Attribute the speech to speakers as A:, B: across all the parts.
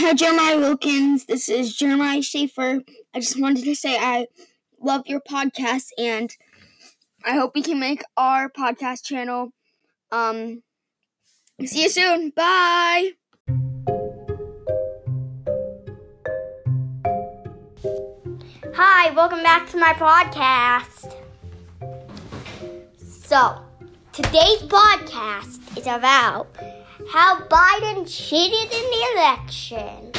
A: Hi, Jeremiah Wilkins. This is Jeremiah Schaefer. I just wanted to say I love your podcast and I hope we can make our podcast channel. Um, see you soon. Bye.
B: Hi, welcome back to my podcast. So, today's podcast is about how Biden cheated in the election.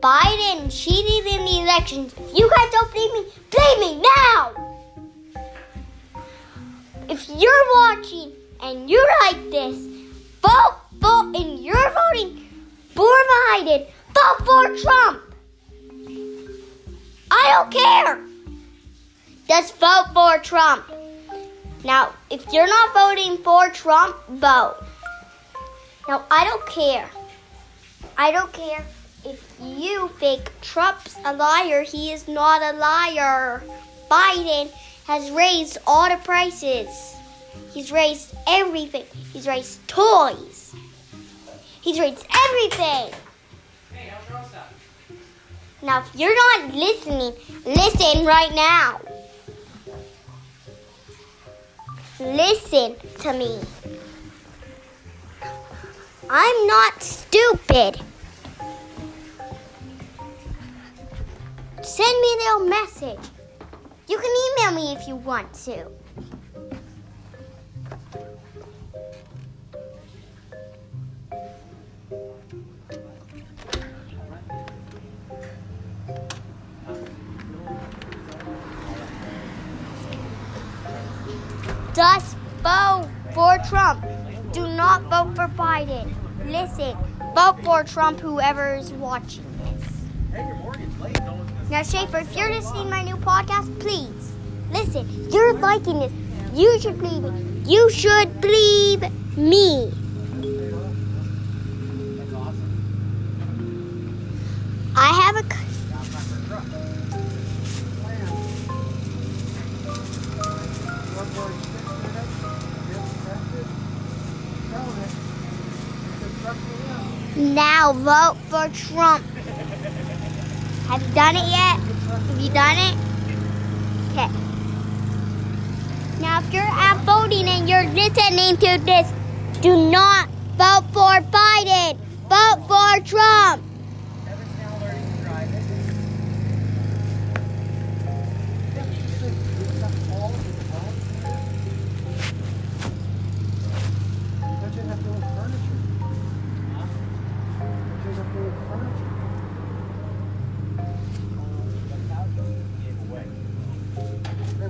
B: Biden cheated in the election. You guys don't believe me, blame me now! If you're watching and you like this, vote, vote, and you're voting for Biden, vote for Trump! I don't care! Just vote for Trump. Now, if you're not voting for Trump, vote. Now, I don't care. I don't care if you think Trump's a liar. He is not a liar. Biden has raised all the prices. He's raised everything. He's raised toys. He's raised everything. Now, if you're not listening, listen right now. Listen to me. I'm not stupid. Send me a little message. You can email me if you want to. Just vote for Trump. Do not vote for Biden. Listen, vote for Trump, whoever is watching this. Now, Schaefer, if you're listening to my new podcast, please listen. You're liking this. You should believe me. You should believe me. Now vote for Trump. Have you done it yet? Have you done it? Okay. Now, if you're out voting and you're listening to this, do not vote for Biden. Vote for Trump.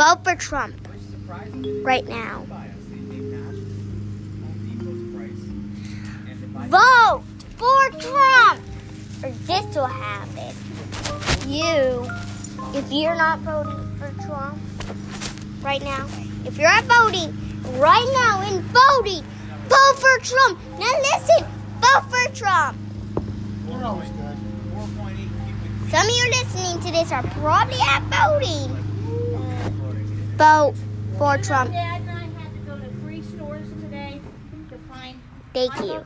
B: vote for Trump right now. Vote for Trump, or this will happen. You, if you're not voting for Trump right now, if you're not voting right now and voting, vote for Trump. Now listen, vote for Trump. Some of you listening to this are probably at voting.
C: Today to find
B: Thank you.